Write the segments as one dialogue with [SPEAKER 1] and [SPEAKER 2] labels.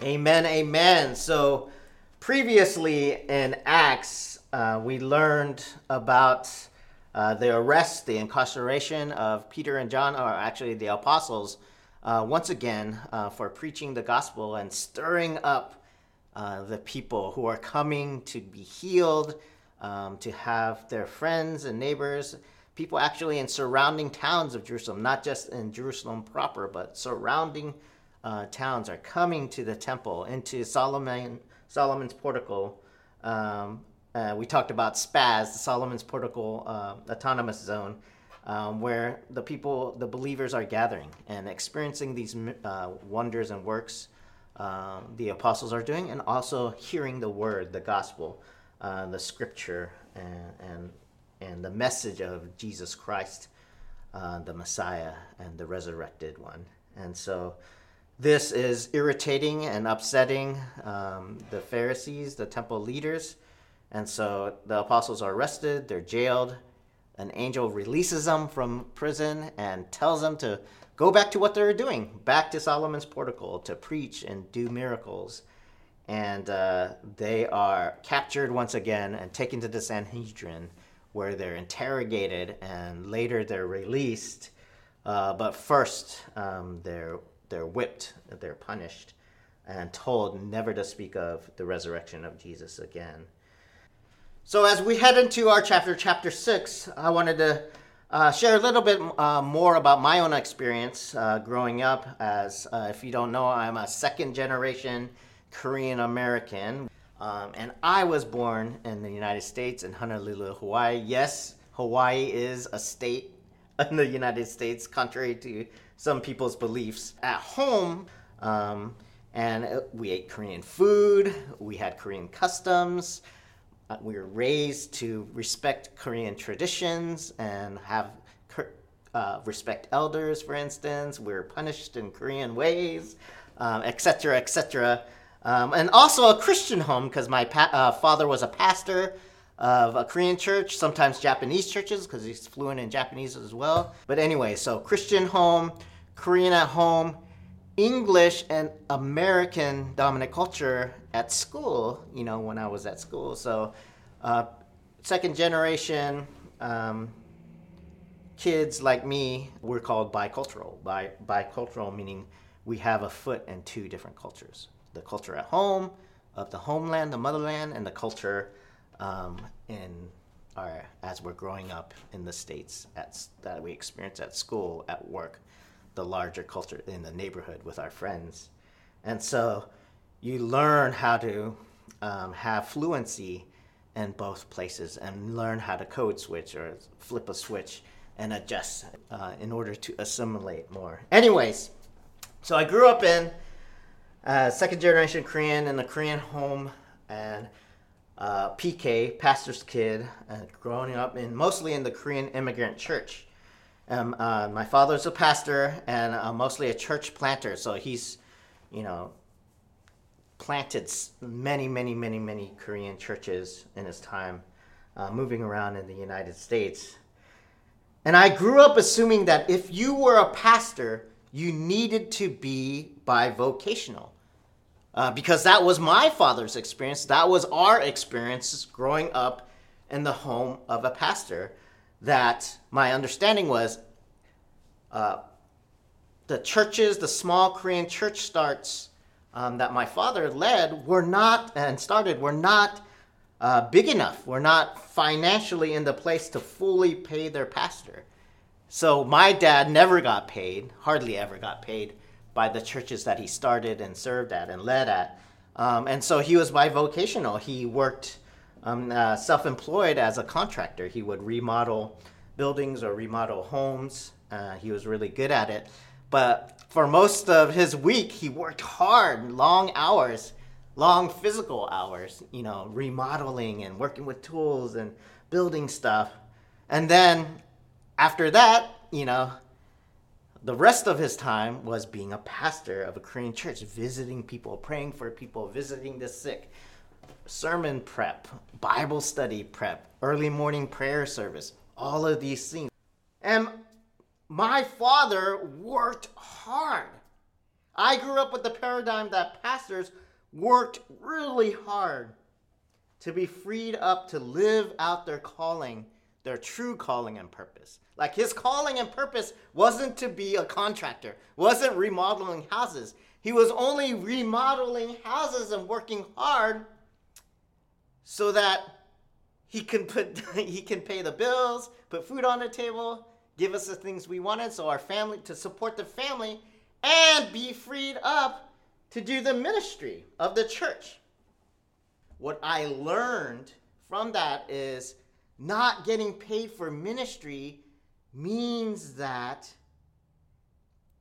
[SPEAKER 1] Amen, amen. So, previously in Acts, uh, we learned about uh, the arrest, the incarceration of Peter and John, or actually the apostles, uh, once again uh, for preaching the gospel and stirring up uh, the people who are coming to be healed, um, to have their friends and neighbors, people actually in surrounding towns of Jerusalem, not just in Jerusalem proper, but surrounding uh, towns are coming to the temple, into Solomon, Solomon's portico. Um, uh, we talked about SPAZ, the Solomon's portico uh, autonomous zone, um, where the people, the believers are gathering and experiencing these uh, wonders and works um, the apostles are doing, and also hearing the word, the gospel, uh, the scripture, and, and, and the message of Jesus Christ, uh, the Messiah, and the resurrected one. And so, this is irritating and upsetting um, the Pharisees, the temple leaders. And so the apostles are arrested, they're jailed. An angel releases them from prison and tells them to go back to what they were doing, back to Solomon's portico to preach and do miracles. And uh, they are captured once again and taken to the Sanhedrin, where they're interrogated and later they're released. Uh, but first, um, they're they're whipped, they're punished, and told never to speak of the resurrection of Jesus again. So, as we head into our chapter, chapter six, I wanted to uh, share a little bit uh, more about my own experience uh, growing up. As uh, if you don't know, I'm a second generation Korean American, um, and I was born in the United States in Honolulu, Hawaii. Yes, Hawaii is a state in the United States, contrary to some people's beliefs. At home, um, and we ate Korean food, we had Korean customs. Uh, we were raised to respect Korean traditions and have uh, respect elders, for instance. We were punished in Korean ways, etc., um, etc. Um, and also a Christian home because my pa- uh, father was a pastor of a Korean church, sometimes Japanese churches because he's fluent in Japanese as well. But anyway, so Christian home, Korean at home, English and American dominant culture at school, you know, when I was at school. So, uh, second generation um, kids like me, we're called bicultural. Bi- bicultural meaning we have a foot in two different cultures the culture at home, of the homeland, the motherland, and the culture um, in our, as we're growing up in the States at, that we experience at school, at work the larger culture in the neighborhood with our friends. And so you learn how to um, have fluency in both places and learn how to code switch or flip a switch and adjust uh, in order to assimilate more. Anyways, so I grew up in uh, second generation Korean in a Korean home and uh, PK, pastor's kid, growing up in mostly in the Korean immigrant church. Um, uh, my father's a pastor and uh, mostly a church planter, so he's, you know, planted many, many, many, many Korean churches in his time, uh, moving around in the United States. And I grew up assuming that if you were a pastor, you needed to be bivocational. Uh, because that was my father's experience. That was our experience growing up in the home of a pastor that my understanding was uh, the churches, the small Korean church starts um, that my father led were not and started were not uh, big enough. Were not financially in the place to fully pay their pastor. So my dad never got paid, hardly ever got paid by the churches that he started and served at and led at. Um, and so he was bivocational. He worked um, uh, self employed as a contractor. He would remodel buildings or remodel homes. Uh, he was really good at it. But for most of his week, he worked hard, long hours, long physical hours, you know, remodeling and working with tools and building stuff. And then after that, you know, the rest of his time was being a pastor of a Korean church, visiting people, praying for people, visiting the sick, sermon prep, Bible study prep, early morning prayer service, all of these things. And my father worked hard. I grew up with the paradigm that pastors worked really hard to be freed up to live out their calling, their true calling and purpose. Like his calling and purpose wasn't to be a contractor, wasn't remodeling houses. He was only remodeling houses and working hard so that he can put he can pay the bills, put food on the table, give us the things we wanted so our family to support the family and be freed up to do the ministry of the church. What I learned from that is not getting paid for ministry means that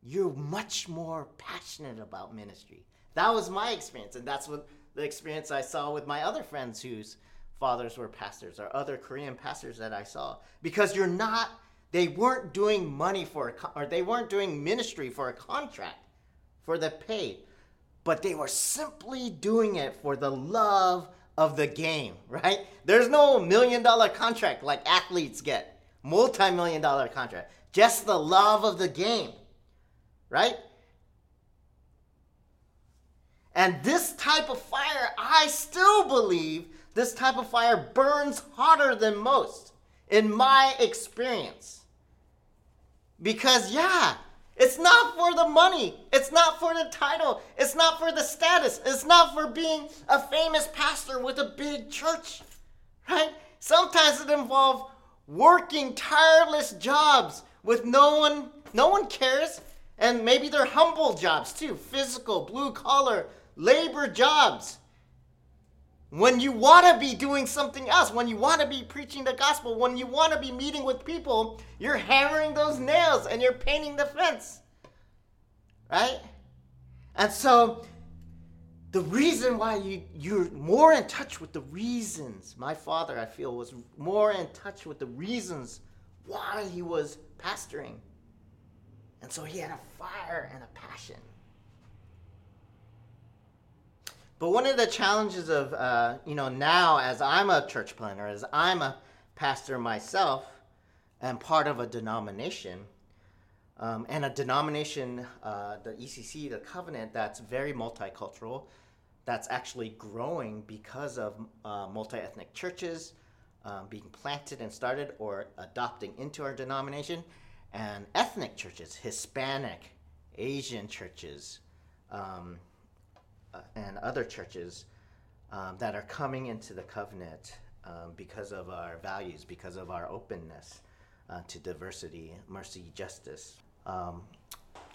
[SPEAKER 1] you're much more passionate about ministry. That was my experience, and that's what the experience I saw with my other friends whose fathers were pastors or other Korean pastors that I saw. Because you're not, they weren't doing money for, a, or they weren't doing ministry for a contract, for the pay, but they were simply doing it for the love of the game, right? There's no million dollar contract like athletes get, multi million dollar contract, just the love of the game, right? And this type of fire, I still believe this type of fire burns hotter than most in my experience. Because, yeah, it's not for the money. It's not for the title. It's not for the status. It's not for being a famous pastor with a big church, right? Sometimes it involves working tireless jobs with no one, no one cares. And maybe they're humble jobs too, physical, blue collar, labor jobs. When you want to be doing something else, when you want to be preaching the gospel, when you want to be meeting with people, you're hammering those nails and you're painting the fence. Right? And so the reason why you, you're more in touch with the reasons, my father, I feel, was more in touch with the reasons why he was pastoring. And so he had a fire and a passion. But one of the challenges of, uh, you know, now as I'm a church planter, as I'm a pastor myself and part of a denomination, um, and a denomination, uh, the ECC, the covenant, that's very multicultural, that's actually growing because of uh, multi ethnic churches um, being planted and started or adopting into our denomination, and ethnic churches, Hispanic, Asian churches. Um, and other churches um, that are coming into the covenant um, because of our values, because of our openness uh, to diversity, mercy, justice. Um,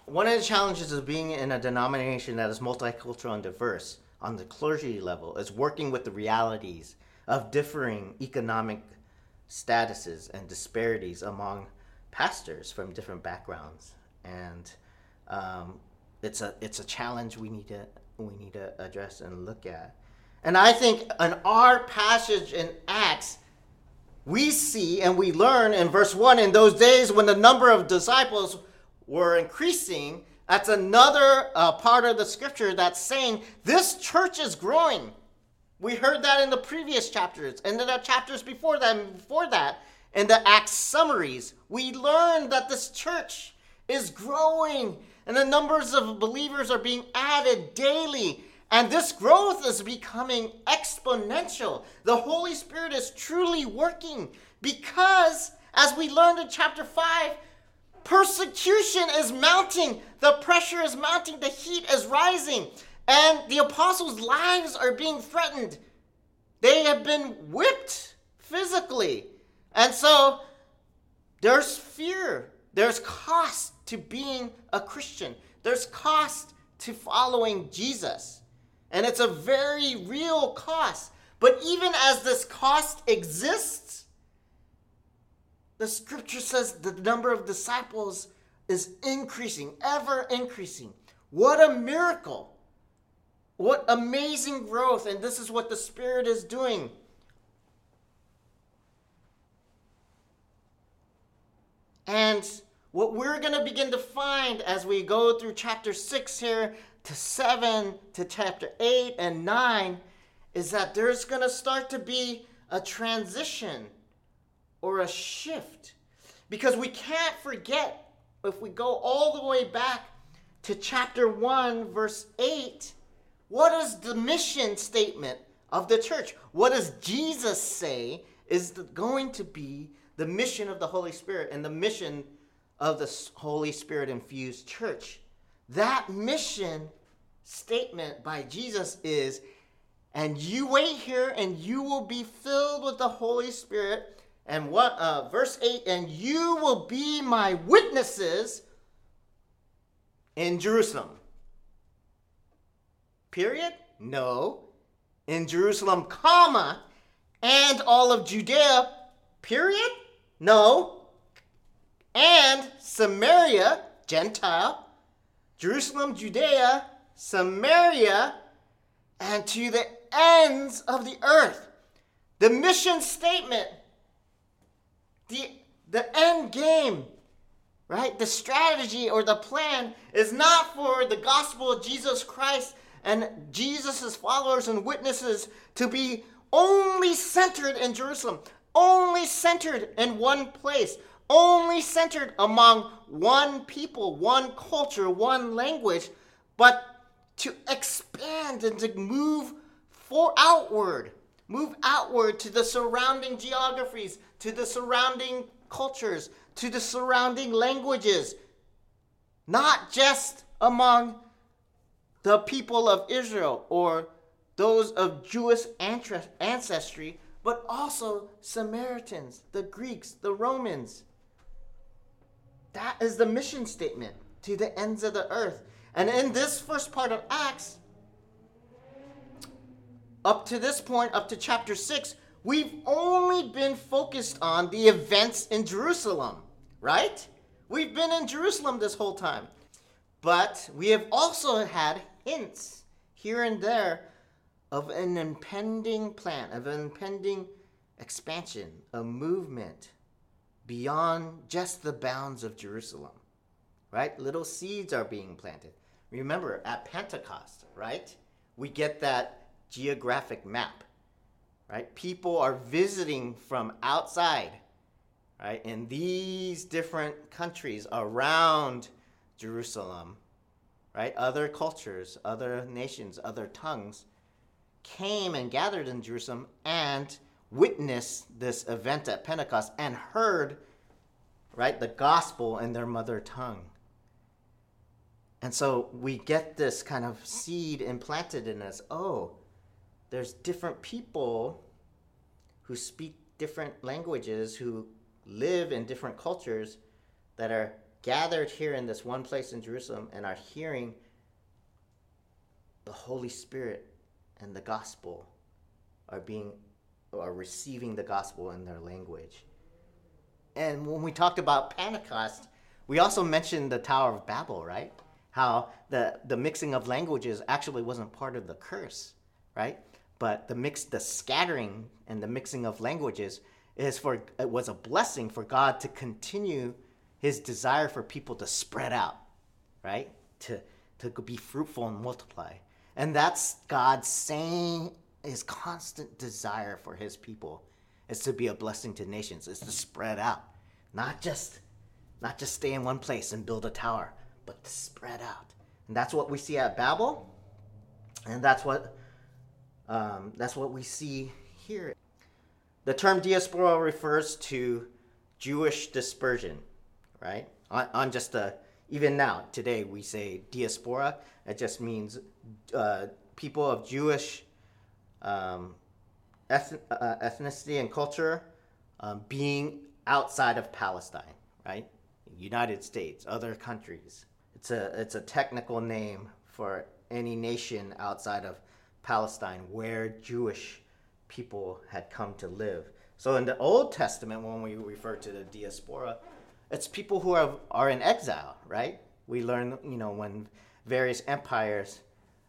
[SPEAKER 1] one of the challenges of being in a denomination that is multicultural and diverse on the clergy level is working with the realities of differing economic statuses and disparities among pastors from different backgrounds. And um, it's a it's a challenge we need to we need to address and look at. And I think in our passage in Acts, we see and we learn in verse 1 in those days when the number of disciples were increasing, that's another uh, part of the scripture that's saying this church is growing. We heard that in the previous chapters, and in the chapters before that, and before that, in the Acts summaries. We learned that this church is growing and the numbers of believers are being added daily. And this growth is becoming exponential. The Holy Spirit is truly working because, as we learned in chapter 5, persecution is mounting, the pressure is mounting, the heat is rising, and the apostles' lives are being threatened. They have been whipped physically. And so there's fear, there's cost to being a Christian. There's cost to following Jesus. And it's a very real cost. But even as this cost exists, the scripture says the number of disciples is increasing, ever increasing. What a miracle! What amazing growth. And this is what the Spirit is doing. And what we're going to begin to find as we go through chapter 6 here to 7 to chapter 8 and 9 is that there's going to start to be a transition or a shift. Because we can't forget, if we go all the way back to chapter 1, verse 8, what is the mission statement of the church? What does Jesus say is going to be the mission of the Holy Spirit and the mission of the Holy Spirit infused church? That mission statement by Jesus is, and you wait here and you will be filled with the Holy Spirit. And what, uh, verse 8, and you will be my witnesses in Jerusalem. Period? No. In Jerusalem, comma, and all of Judea, period? No. And Samaria, Gentile, Jerusalem, Judea, Samaria, and to the ends of the earth. The mission statement, the, the end game, right? The strategy or the plan is not for the gospel of Jesus Christ and Jesus' followers and witnesses to be only centered in Jerusalem, only centered in one place, only centered among one people, one culture, one language, but to expand and to move for outward, move outward to the surrounding geographies, to the surrounding cultures, to the surrounding languages, not just among the people of Israel or those of Jewish ancestry, but also Samaritans, the Greeks, the Romans. That is the mission statement to the ends of the earth. And in this first part of Acts, up to this point, up to chapter 6, we've only been focused on the events in Jerusalem, right? We've been in Jerusalem this whole time. But we have also had hints here and there of an impending plan, of an impending expansion, a movement beyond just the bounds of Jerusalem. Right? Little seeds are being planted. Remember, at Pentecost, right? We get that geographic map. Right? People are visiting from outside, right? In these different countries around Jerusalem, right? Other cultures, other nations, other tongues came and gathered in Jerusalem and witnessed this event at Pentecost and heard, right, the gospel in their mother tongue. And so we get this kind of seed implanted in us. Oh, there's different people who speak different languages, who live in different cultures that are gathered here in this one place in Jerusalem and are hearing the Holy Spirit and the gospel are being are receiving the gospel in their language. And when we talked about Pentecost, we also mentioned the Tower of Babel, right? How the, the mixing of languages actually wasn't part of the curse, right? But the mix, the scattering and the mixing of languages is for it was a blessing for God to continue his desire for people to spread out, right? To to be fruitful and multiply. And that's God's saying his constant desire for his people is to be a blessing to nations, is to spread out. Not just not just stay in one place and build a tower, but to spread out. And that's what we see at Babel. And that's what um, that's what we see here. The term diaspora refers to Jewish dispersion right? On, on just a, even now, today, we say diaspora. It just means uh, people of Jewish um, eth- uh, ethnicity and culture um, being outside of Palestine, right? United States, other countries. It's a, it's a technical name for any nation outside of Palestine where Jewish people had come to live. So in the Old Testament, when we refer to the diaspora, it's people who are, are in exile, right? We learn, you know, when various empires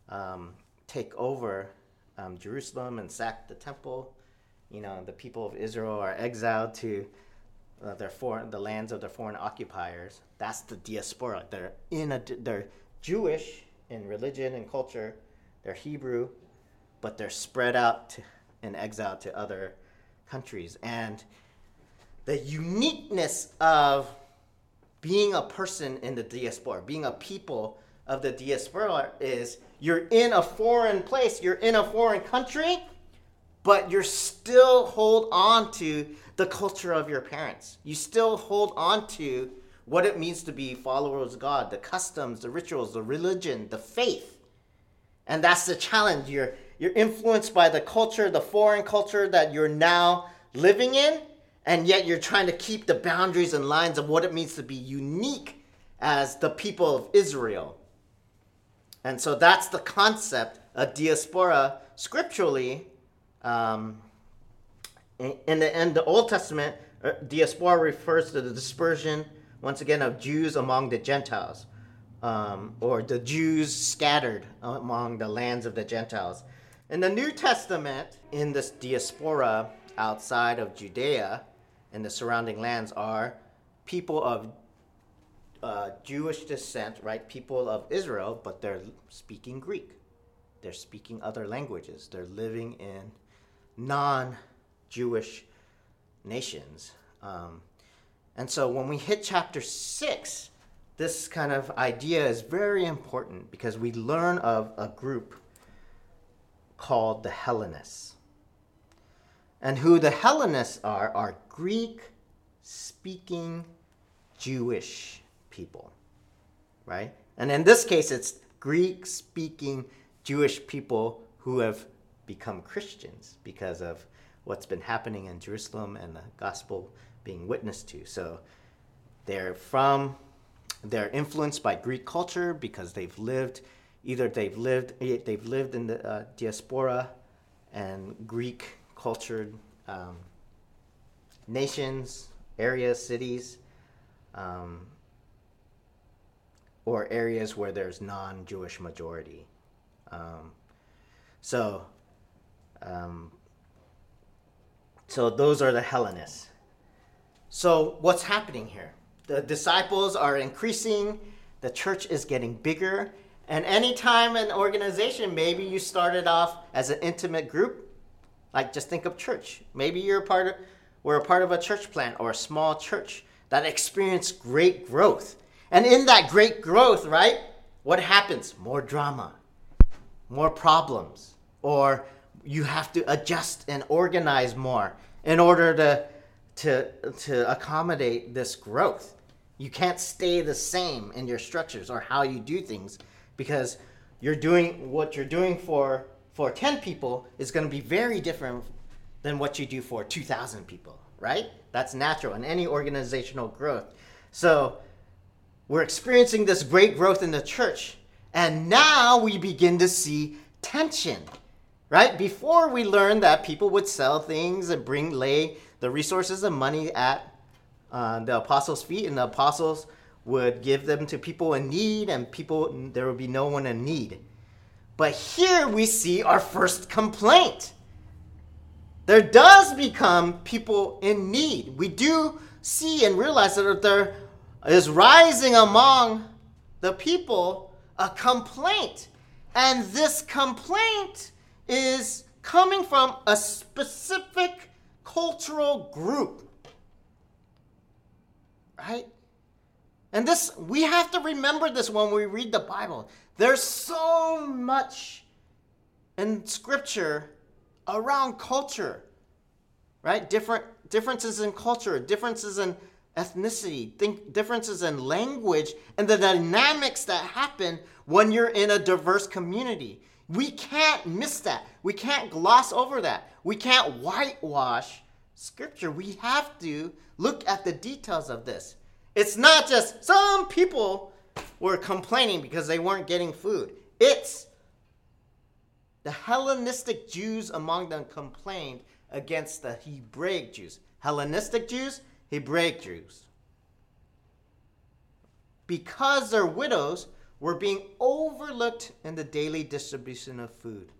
[SPEAKER 1] um, take over um, Jerusalem and sack the temple, you know, the people of Israel are exiled to uh, their foreign, the lands of their foreign occupiers. That's the diaspora. They're in a, they're Jewish in religion and culture. They're Hebrew, but they're spread out to, in exile to other countries. And the uniqueness of being a person in the diaspora, being a people of the diaspora is you're in a foreign place, you're in a foreign country, but you still hold on to the culture of your parents. You still hold on to what it means to be followers of God, the customs, the rituals, the religion, the faith. And that's the challenge. You're you're influenced by the culture, the foreign culture that you're now living in, and yet you're trying to keep the boundaries and lines of what it means to be unique as the people of Israel. And so that's the concept of diaspora scripturally. Um, in, the, in the Old Testament, uh, diaspora refers to the dispersion, once again, of Jews among the Gentiles, um, or the Jews scattered among the lands of the Gentiles. In the New Testament, in this diaspora outside of Judea and the surrounding lands are people of uh, Jewish descent, right? People of Israel, but they're speaking Greek. They're speaking other languages. They're living in non Jewish nations. Um, and so when we hit chapter 6, this kind of idea is very important because we learn of a group called the Hellenists. And who the Hellenists are, are Greek speaking Jewish people, right? And in this case, it's Greek speaking Jewish people who have become Christians because of what's been happening in Jerusalem and the gospel being witnessed to. So they're from, they're influenced by Greek culture because they've lived either they've lived they've lived in the uh, diaspora and Greek cultured um, nations, areas, cities, um, or areas where there's non-Jewish majority. Um, so, um, so those are the Hellenists. So what's happening here? The disciples are increasing. The church is getting bigger and anytime an organization, maybe you started off as an intimate group, like just think of church. Maybe you're a part of, we're a part of a church plant or a small church that experienced great growth. And in that great growth, right, what happens? More drama, more problems, or you have to adjust and organize more in order to, to, to accommodate this growth. You can't stay the same in your structures or how you do things because you're doing what you're doing for for 10 people is going to be very different than what you do for 2000 people right that's natural in any organizational growth so we're experiencing this great growth in the church and now we begin to see tension right? Before we learned that people would sell things and bring lay the resources and money at uh, the apostles feet and the apostles would give them to people in need and people there would be no one in need. But here we see our first complaint. There does become people in need. We do see and realize that there is rising among the people a complaint and this complaint is coming from a specific cultural group right and this, we have to remember this when we read the Bible. There's so much in Scripture around culture, right? Different differences in culture, differences in ethnicity, think differences in language, and the dynamics that happen when you're in a diverse community. We can't miss that. We can't gloss over that. We can't whitewash Scripture. We have to look at the details of this. It's not just some people were complaining because they weren't getting food. It's the Hellenistic Jews among them complained against the Hebraic Jews. Hellenistic Jews, Hebraic Jews. Because their widows were being overlooked in the daily distribution of food.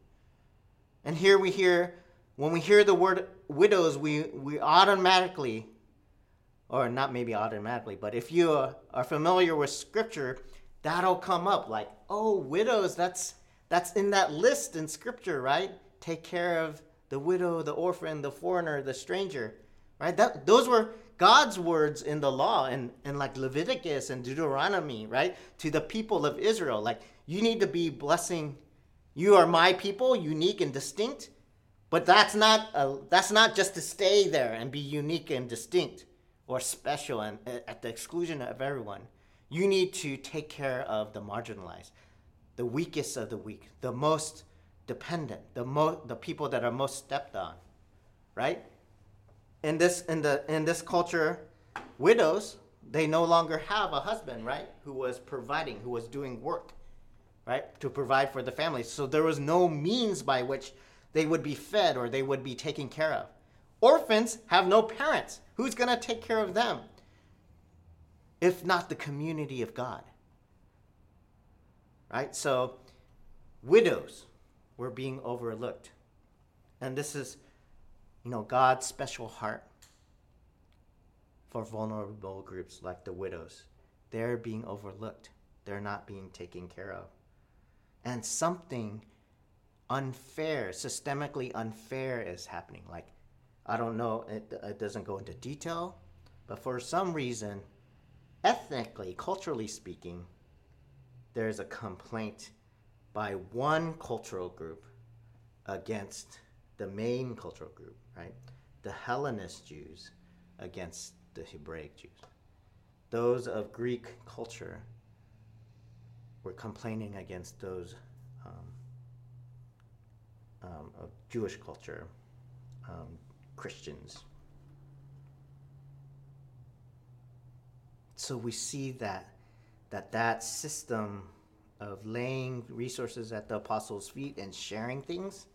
[SPEAKER 1] And here we hear, when we hear the word widows, we, we automatically or not maybe automatically, but if you are familiar with scripture, that'll come up like, oh, widows, that's that's in that list in scripture, right? Take care of the widow, the orphan, the foreigner, the stranger, right? That those were God's words in the law and, and like Leviticus and Deuteronomy, right? To the people of Israel. Like, you need to be blessing. You are my people, unique and distinct. But that's not a, that's not just to stay there and be unique and distinct or special and eh, at the exclusion of everyone. You need to take care of the marginalized, the weakest of the weak, the most dependent, the mo- the people that are most stepped on, right? In this in the in this culture, widows they no longer have a husband, right? Who was providing, who was doing work, right, to provide for the family. So there was no means by which they would be fed or they would be taken care of. Orphans have no parents. Who's going to take care of them? If not the community of God. Right? So, widows were being overlooked. And this is, you know, God's special heart for vulnerable groups like the widows. They're being overlooked, they're not being taken care of. And something unfair, systemically unfair is happening. Like, I don't know, it, it doesn't go into detail, but for some reason, ethnically, culturally speaking, there's a complaint by one cultural group against the main cultural group, right? The Hellenist Jews against the Hebraic Jews. Those of Greek culture were complaining against those um, um, of Jewish culture, um, Christians. So we see that that that system of laying resources at the apostles' feet and sharing things,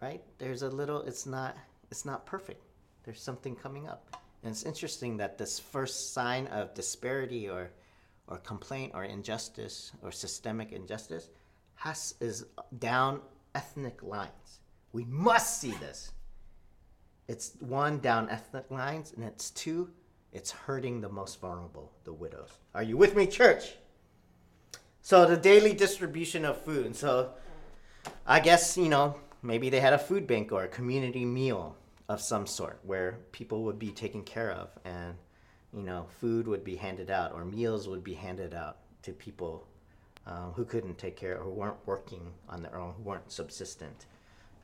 [SPEAKER 1] right? There's a little. It's not. It's not perfect. There's something coming up, and it's interesting that this first sign of disparity or or complaint or injustice or systemic injustice has is down ethnic lines. We must see this. It's one, down ethnic lines, and it's two, it's hurting the most vulnerable, the widows. Are you with me, church? So, the daily distribution of food. So, I guess, you know, maybe they had a food bank or a community meal of some sort where people would be taken care of and, you know, food would be handed out or meals would be handed out to people um, who couldn't take care who weren't working on their own, who weren't subsistent,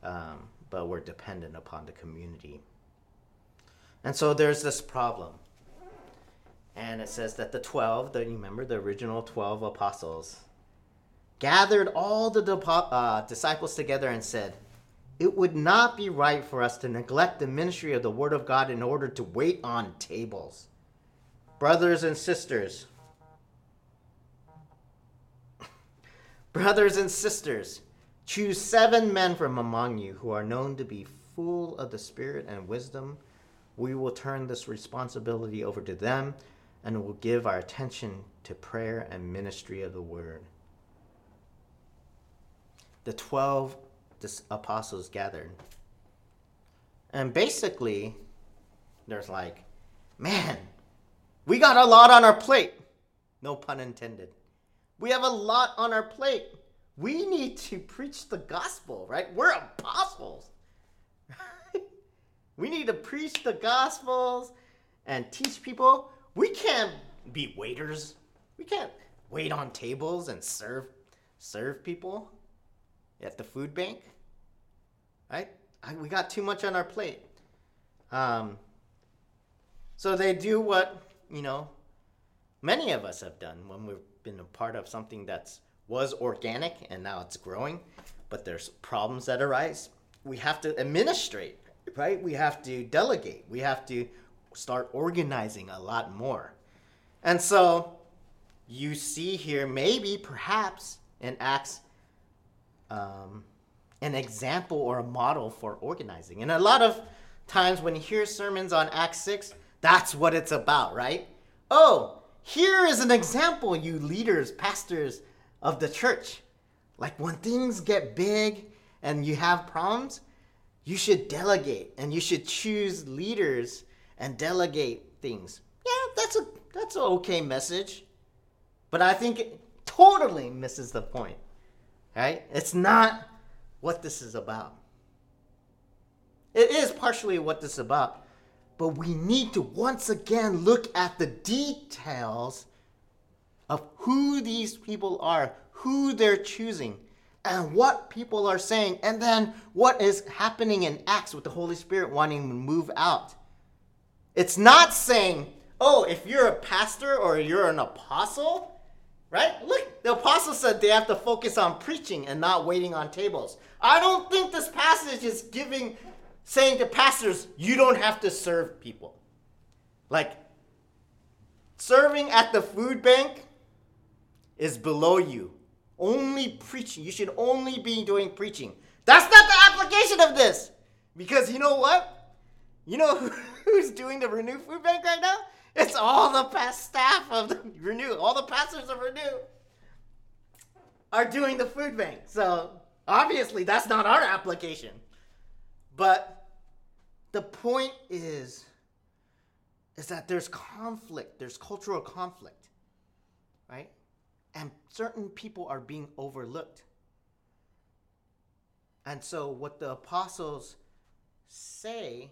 [SPEAKER 1] um, but were dependent upon the community. And so there's this problem. And it says that the 12, that you remember the original 12 apostles, gathered all the uh, disciples together and said, It would not be right for us to neglect the ministry of the Word of God in order to wait on tables. Brothers and sisters, Brothers and sisters, choose seven men from among you who are known to be full of the Spirit and wisdom. We will turn this responsibility over to them and will give our attention to prayer and ministry of the word. The 12 apostles gathered. And basically, there's like, man, we got a lot on our plate. No pun intended. We have a lot on our plate. We need to preach the gospel, right? We're apostles. we need to preach the gospels and teach people. We can't be waiters. We can't wait on tables and serve serve people at the food bank. Right? I, we got too much on our plate. Um, so they do what, you know, many of us have done when we've been a part of something that's was organic and now it's growing, but there's problems that arise. We have to administrate, right? We have to delegate. We have to start organizing a lot more. And so you see here, maybe, perhaps, in Acts, um, an example or a model for organizing. And a lot of times when you hear sermons on Acts 6, that's what it's about, right? Oh, here is an example, you leaders, pastors of the church. Like when things get big and you have problems, you should delegate and you should choose leaders and delegate things. Yeah, that's a that's an okay message. But I think it totally misses the point. Right? It's not what this is about. It is partially what this is about, But we need to once again look at the details of who these people are, who they're choosing, and what people are saying, and then what is happening in Acts with the Holy Spirit wanting to move out. It's not saying, oh, if you're a pastor or you're an apostle, right? Look, the apostle said they have to focus on preaching and not waiting on tables. I don't think this passage is giving, saying to pastors, you don't have to serve people. Like, serving at the food bank is below you. Only preaching. You should only be doing preaching. That's not the application of this. Because you know what? You know who's doing the Renew Food Bank right now? It's all the past staff of the Renew, all the pastors of Renew are doing the food bank. So obviously that's not our application. But the point is is that there's conflict, there's cultural conflict. Right? And certain people are being overlooked. And so what the apostles say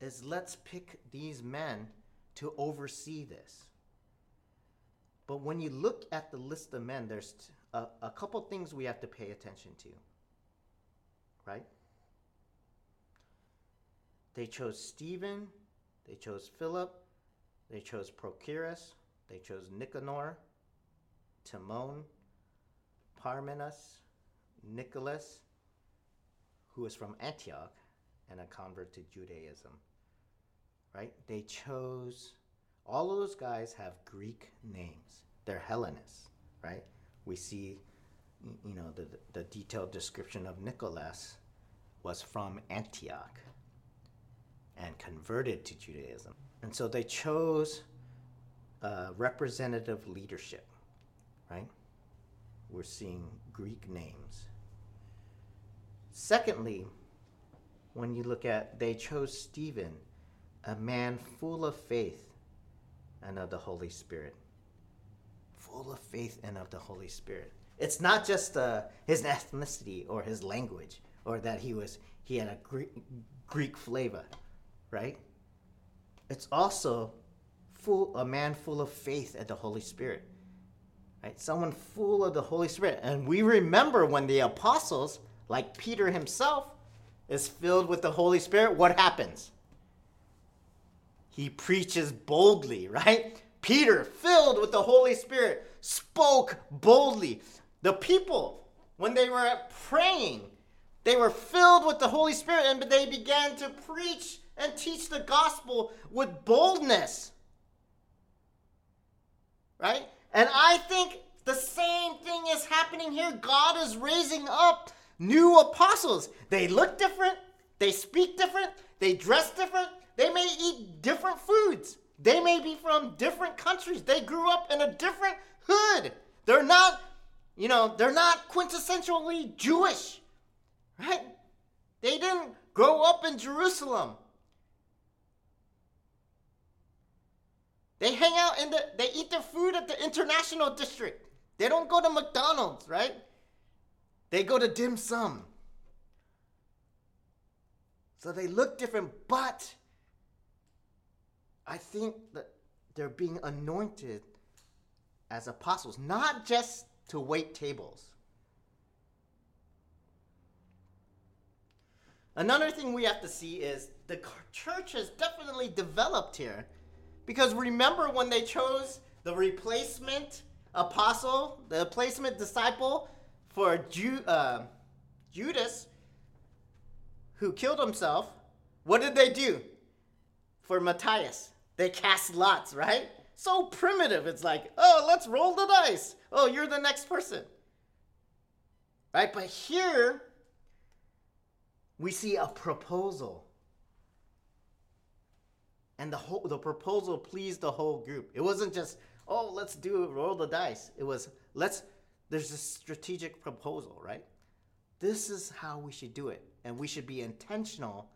[SPEAKER 1] is let's pick these men to oversee this. But when you look at the list of men, there's a, a couple things we have to pay attention to. Right? They chose Stephen, they chose Philip, they chose Prochorus, they chose Nicanor, Timon, Parmenas, Nicholas, who was from Antioch and a convert to Judaism right? They chose, all of those guys have Greek names. They're Hellenists, right? We see, you know, the, the detailed description of Nicholas was from Antioch and converted to Judaism. And so they chose uh, representative leadership, right? We're seeing Greek names. Secondly, when you look at, they chose Stephen a man full of faith and of the Holy Spirit. Full of faith and of the Holy Spirit. It's not just uh, his ethnicity or his language or that he was he had a Greek, Greek flavor, right? It's also full a man full of faith and the Holy Spirit. Right? Someone full of the Holy Spirit. And we remember when the apostles, like Peter himself, is filled with the Holy Spirit, what happens? He preaches boldly, right? Peter, filled with the Holy Spirit, spoke boldly. The people, when they were praying, they were filled with the Holy Spirit and they began to preach and teach the gospel with boldness. Right? And I think the same thing is happening here. God is raising up new apostles. They look different, they speak different, they dress different, they may eat different foods. They may be from different countries. They grew up in a different hood. They're not, you know, they're not quintessentially Jewish, right? They didn't grow up in Jerusalem. They hang out in the, they eat their food at the international district. They don't go to McDonald's, right? They go to dim sum. So they look different, but I think that they're being anointed as apostles, not just to wait tables. Another thing we have to see is the church has definitely developed here. Because remember when they chose the replacement apostle, the replacement disciple for Ju- uh, Judas, who killed himself, what did they do for Matthias? They cast lots, right? So primitive. It's like, oh, let's roll the dice. Oh, you're the next person. Right? But here, we see a proposal. And the whole the proposal pleased the whole group. It wasn't just, oh, let's do roll the dice. It was, let's, there's a strategic proposal, right? This is how we should do it. And we should be intentional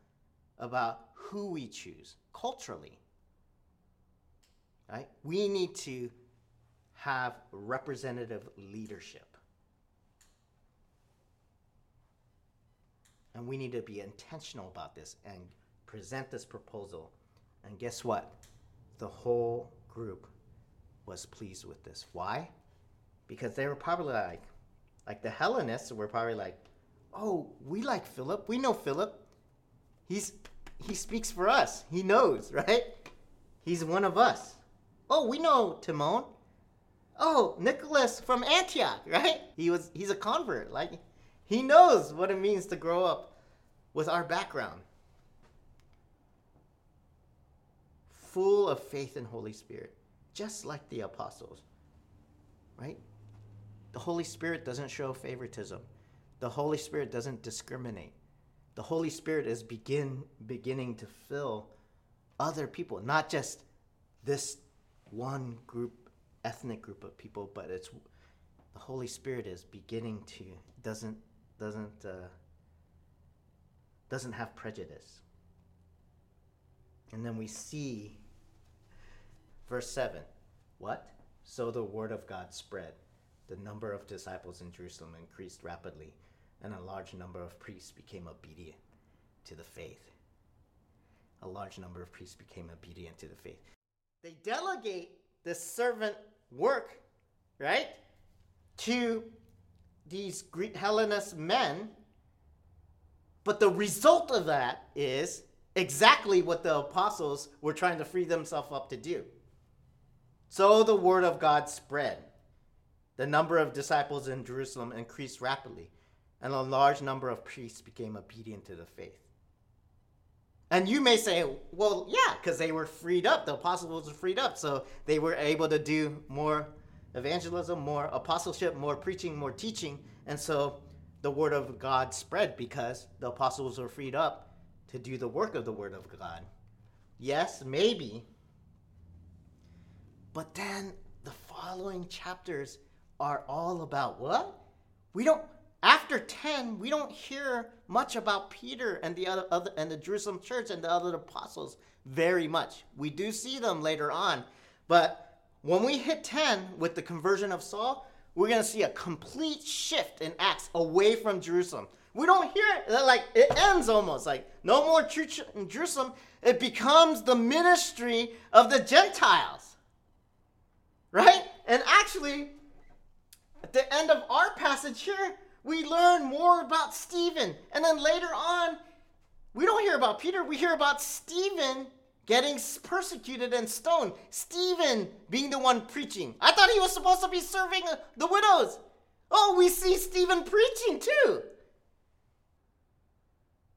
[SPEAKER 1] about who we choose culturally. Right? We need to have representative leadership. And we need to be intentional about this and present this proposal. And guess what? The whole group was pleased with this. Why? Because they were probably like, like the Hellenists were probably like, oh, we like Philip. We know Philip. He's he speaks for us. He knows, right? He's one of us. Oh, we know Timon. Oh, Nicholas from Antioch, right? He was he's a convert. Like he knows what it means to grow up with our background. Full of faith and Holy Spirit, just like the apostles. Right? The Holy Spirit doesn't show favoritism. The Holy Spirit doesn't discriminate. The Holy Spirit is begin beginning to fill other people, not just this one group, ethnic group of people, but it's the Holy Spirit is beginning to doesn't doesn't uh, doesn't have prejudice. And then we see verse 7. What? So the word of God spread. The number of disciples in Jerusalem increased rapidly, and a large number of priests became obedient to the faith. A large number of priests became obedient to the faith. They delegate the servant work, right, to these Greek Hellenist men. But the result of that is exactly what the apostles were trying to free themselves up to do. So the word of God spread. The number of disciples in Jerusalem increased rapidly, and a large number of priests became obedient to the faith. And you may say, well, yeah, because they were freed up. The apostles were freed up. So they were able to do more evangelism, more apostleship, more preaching, more teaching. And so the word of God spread because the apostles were freed up to do the work of the word of God. Yes, maybe. But then the following chapters are all about what? We don't after 10, we don't hear much about Peter and the other, other and the Jerusalem church and the other apostles very much. We do see them later on, but when we hit 10 with the conversion of Saul, we're going to see a complete shift in Acts away from Jerusalem. We don't hear it like it ends almost like no more church in Jerusalem. It becomes the ministry of the Gentiles. Right? And actually, at the end of our passage here, we learn more about Stephen. And then later on, we don't hear about Peter, we hear about Stephen getting persecuted and stoned. Stephen being the one preaching. I thought he was supposed to be serving uh, the widows. Oh, we see Stephen preaching too.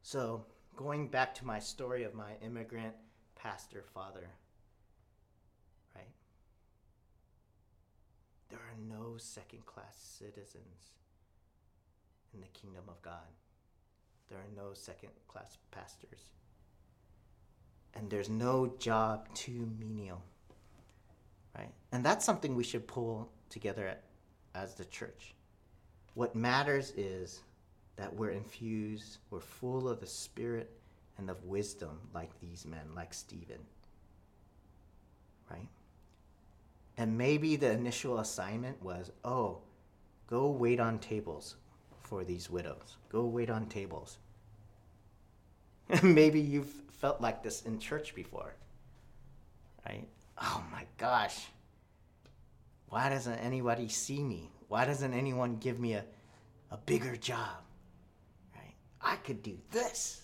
[SPEAKER 1] So, going back to my story of my immigrant pastor father, right? There are no second class citizens in the kingdom of God. There are no second class pastors. And there's no job too menial. Right? And that's something we should pull together as the church. What matters is that we're infused, we're full of the Spirit and of wisdom like these men, like Stephen. Right? And maybe the initial assignment was oh, go wait on tables, for these widows. Go wait on tables. Maybe you've felt like this in church before, right? Oh my gosh. Why doesn't anybody see me? Why doesn't anyone give me a, a bigger job? Right? I could do this.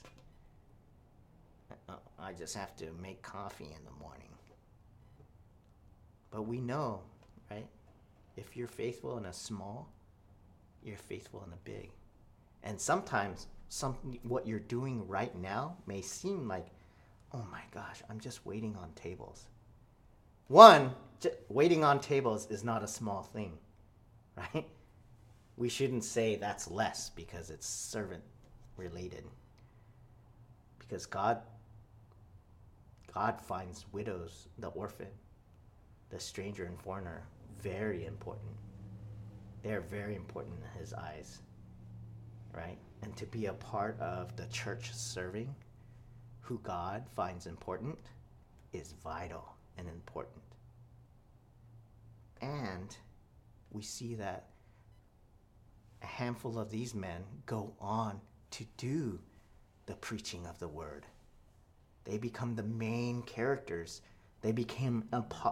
[SPEAKER 1] I just have to make coffee in the morning. But we know, right? If you're faithful in a small, you're faithful in the big. And sometimes some what you're doing right now may seem like, oh my gosh, I'm just waiting on tables. One, j- waiting on tables is not a small thing, right? We shouldn't say that's less because it's servant related. Because God God finds widows, the orphan, the stranger and foreigner very important they're very important in his eyes, right? And to be a part of the church serving who God finds important is vital and important. And we see that a handful of these men go on to do the preaching of the word. They become the main characters. They became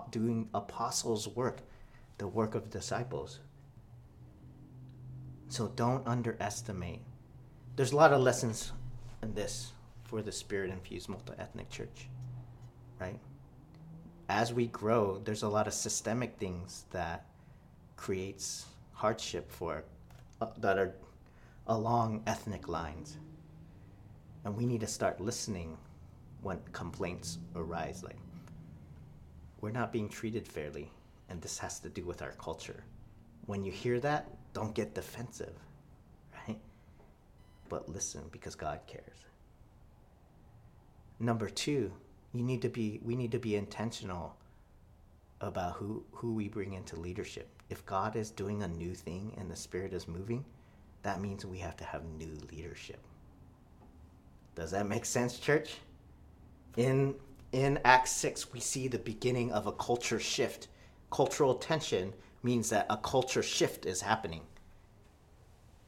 [SPEAKER 1] doing apostles' work, the work of disciples. So don't underestimate. There's a lot of lessons in this for the spirit infused multi ethnic church, right? As we grow, there's a lot of systemic things that creates hardship for uh, that are along ethnic lines. And we need to start listening when complaints arise like we're not being treated fairly and this has to do with our culture. When you hear that, don't get defensive, right? But listen because God cares. Number 2, you need to be we need to be intentional about who who we bring into leadership. If God is doing a new thing and the spirit is moving, that means we have to have new leadership. Does that make sense, church? In in Acts 6, we see the beginning of a culture shift. Cultural tension means that a culture shift is happening.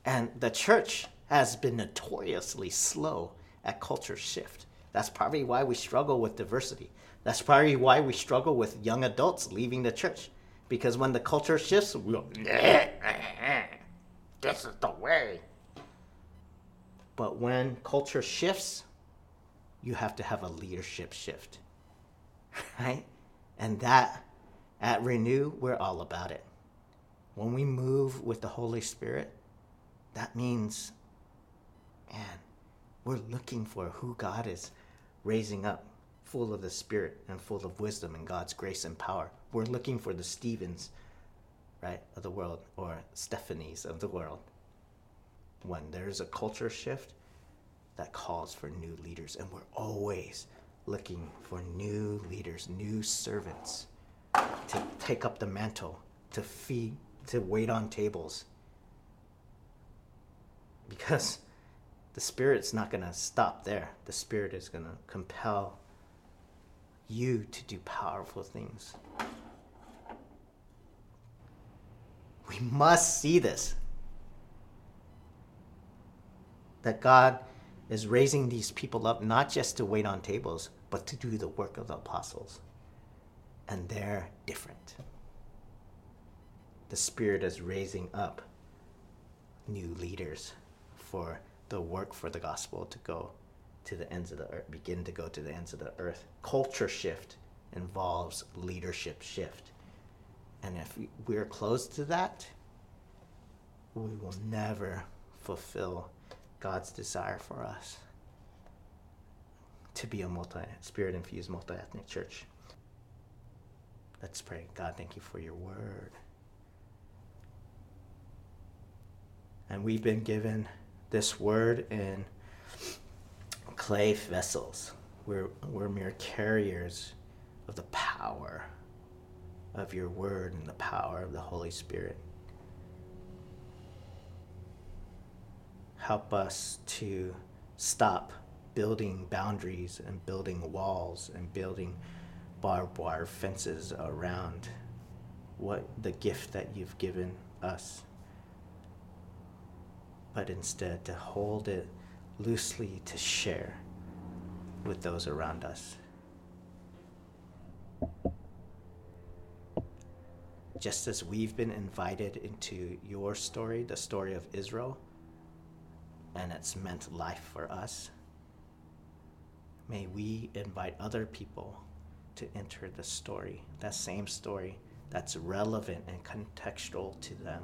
[SPEAKER 1] And the church has been notoriously slow at culture shift. That's probably why we struggle with diversity. That's probably why we struggle with young adults leaving the church. Because when the culture shifts, we go, this is the way. But when culture shifts, you have to have a leadership shift. Right? And that, at Renew, we're all about it. When we move with the Holy Spirit, that means, man, we're looking for who God is raising up, full of the Spirit and full of wisdom and God's grace and power. We're looking for the Stevens, right, of the world, or Stephanies of the world. When there's a culture shift, that calls for new leaders, and we're always looking for new leaders, new servants to take up the mantle, to feed, to wait on tables. Because the Spirit's not going to stop there. The Spirit is going to compel you to do powerful things. We must see this. That God is raising these people up not just to wait on tables, but to do the work of the apostles. And they're different. The Spirit is raising up new leaders for the work for the gospel to go to the ends of the earth, begin to go to the ends of the earth. Culture shift involves leadership shift. And if we're close to that, we will never fulfill God's desire for us to be a multi spirit infused, multi ethnic church. Let's pray. God, thank you for your word. And we've been given this word in clay vessels. We're, we're mere carriers of the power of your word and the power of the Holy Spirit. Help us to stop building boundaries and building walls and building barbed wire fences around what the gift that you've given us but instead to hold it loosely to share with those around us. Just as we've been invited into your story, the story of Israel, and it's meant life for us, may we invite other people to enter the story, that same story that's relevant and contextual to them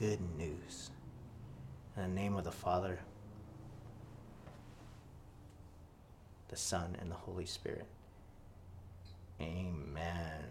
[SPEAKER 1] good news. In the name of the Father, the Son, and the Holy Spirit. Amen.